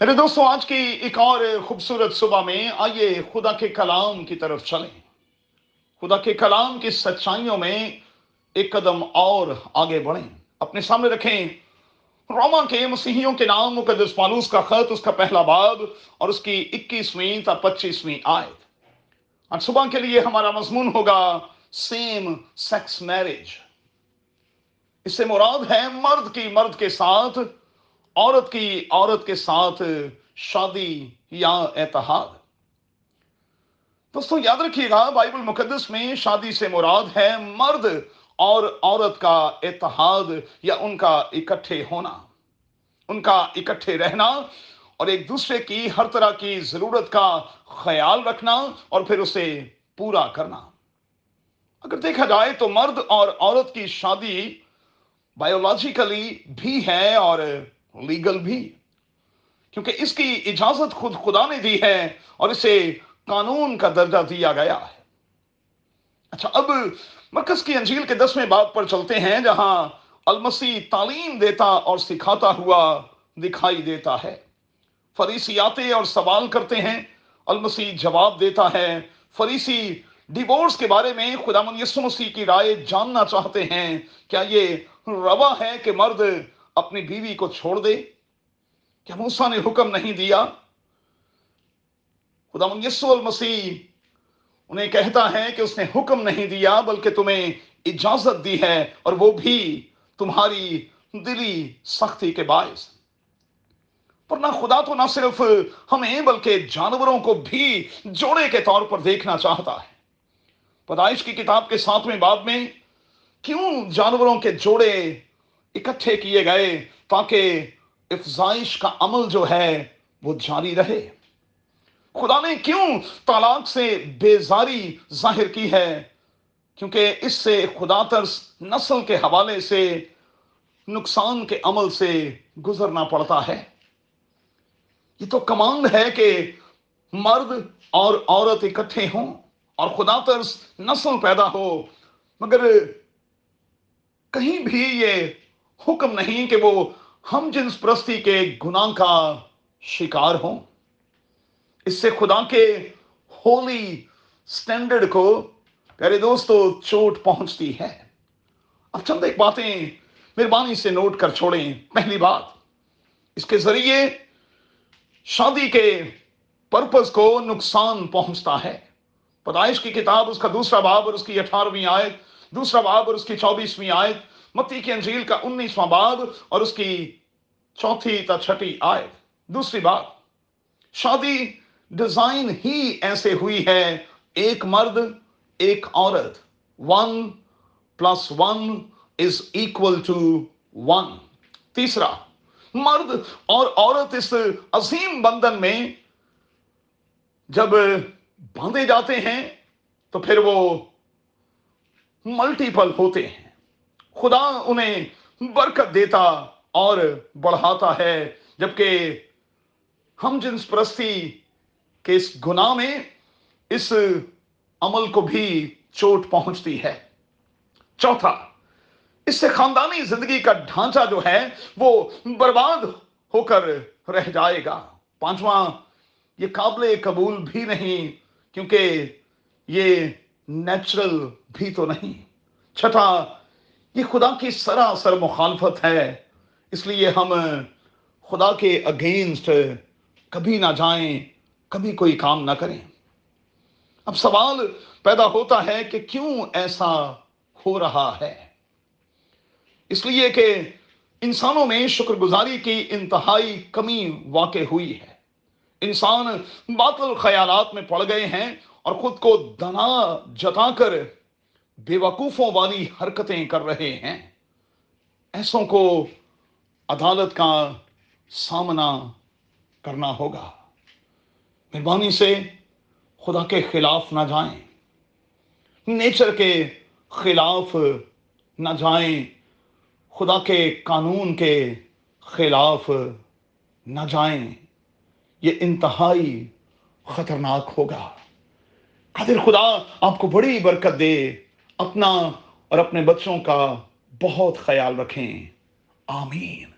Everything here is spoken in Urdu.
میرے دوستوں آج کی ایک اور خوبصورت صبح میں آئیے خدا کے کلام کی طرف چلیں۔ خدا کے کلام کی سچائیوں میں ایک قدم اور آگے بڑھیں۔ اپنے سامنے رکھیں۔ روما کے مسیحیوں کے نام مقدس پالوس کا خط، اس کا پہلا باب اور اس کی اکیسویں تا پچیسویں آیت۔ آج صبح کے لیے ہمارا مضمون ہوگا سیم سیکس میرج۔ اس سے مراد ہے مرد کی مرد کے ساتھ عورت کی عورت کے ساتھ شادی یا اتحاد۔ دوستوں یاد رکھیے گا، بائبل مقدس میں شادی سے مراد ہے مرد اور عورت کا اتحاد یا ان کا اکٹھے ہونا۔ ان کا اکٹھے رہنا اور ایک دوسرے کی ہر طرح کی ضرورت کا خیال رکھنا اور پھر اسے پورا کرنا۔ اگر دیکھا جائے تو مرد اور عورت کی شادی بایولوجیکلی بھی ہے اور لیگل بھی۔ کیونکہ اس کی اجازت خود خدا نے دی ہے اور اسے قانون کا درجہ دیا گیا ہے۔ اچھا اب مرکز کی انجیل کے دسویں باب پر چلتے ہیں، جہاں المسی تعلیم دیتا اور سکھاتا ہوا دکھائی دیتا ہے۔ فریسی آتے اور سوال کرتے ہیں، المسی جواب دیتا ہے، فریسی ڈیورس کے بارے میں خدا من یسو مسیح کی رائے جاننا چاہتے ہیں۔ کیا یہ روا ہے کہ مرد اپنی بیوی کو چھوڑ دے کیا موسا نے حکم نہیں دیا۔ خدا من یسو المسیح انہیں کہتا ہے کہ اس نے حکم نہیں دیا، بلکہ تمہیں اجازت دی ہے اور وہ بھی تمہاری دلی سختی کے باعث۔ پر نہ خدا تو نہ صرف ہمیں، بلکہ جانوروں کو بھی جوڑے کے طور پر دیکھنا چاہتا ہے۔ پیدائش کی کتاب کے ساتویں باب میں کیوں جانوروں کے جوڑے اکٹھے کیے گئے تاکہ افزائش کا عمل جو ہے وہ جاری رہے۔ خدا نے کیوں طلاق سے بیزاری ظاہر کی ہے؟ کیونکہ اس سے خدا ترس نسل کے حوالے سے نقصان کے عمل سے گزرنا پڑتا ہے۔ یہ تو کمانڈ ہے کہ مرد اور عورت اکٹھے ہوں اور خدا ترس نسل پیدا ہو، مگر کہیں بھی یہ حکم نہیں کہ وہ ہم جنس پرستی کے گناہ کا شکار ہوں۔ اس سے خدا کے ہولی سٹینڈرڈ کو پیارے دوستو، چوٹ پہنچتی ہے۔ اب چند ایک باتیں مہربانی سے نوٹ کر چھوڑیں۔ پہلی بات، اس کے ذریعے شادی کے پرپز کو نقصان پہنچتا ہے۔ پیدائش کی کتاب، اس کا دوسرا باب اور اس کی اٹھارہویں آیت، دوسرا باب اور اس کی چوبیسویں آیت متی کی انجیل کا انیسواں باب اور اس کی چوتھی تا چھٹی آیت۔ دوسری بات، شادی ڈیزائن ہی ایسے ہوئی ہے، ایک مرد، ایک عورت۔ One plus one is equal to one. تیسرا، مرد اور عورت اس عظیم بندھن میں جب باندھے جاتے ہیں تو پھر وہ ملٹیپل ہوتے ہیں۔ خدا انہیں برکت دیتا اور بڑھاتا ہے، جبکہ ہم جنس پرستی کہ اس گناہ میں اس عمل کو بھی چوٹ پہنچتی ہے۔ چوتھا، اس سے خاندانی زندگی کا ڈھانچہ جو ہے، وہ برباد ہو کر رہ جائے گا۔ پانچواں، یہ قابل قبول بھی نہیں، کیونکہ یہ نیچرل بھی تو نہیں۔ چھٹا یہ خدا کی سراسر مخالفت ہے۔ اس لیے ہم خدا کے اگینسٹ کبھی نہ جائیں، کبھی کوئی کام نہ کریں۔ اب سوال پیدا ہوتا ہے کہ کیوں ایسا ہو رہا ہے؟ اس لیے کہ انسانوں میں شکر گزاری کی انتہائی کمی واقع ہوئی ہے۔ انسان باطل خیالات میں پڑ گئے ہیں اور خود کو دنا جتا کر بے وقوفوں والی حرکتیں کر رہے ہیں۔ ایسوں کو عدالت کا سامنا کرنا ہوگا۔ مہربانی سے خدا کے خلاف نہ جائیں۔ نیچر کے خلاف نہ جائیں۔ خدا کے قانون کے خلاف نہ جائیں۔ یہ انتہائی خطرناک ہوگا۔ قادر خدا آپ کو بڑی برکت دے۔ اپنا اور اپنے بچوں کا بہت خیال رکھیں۔ آمین۔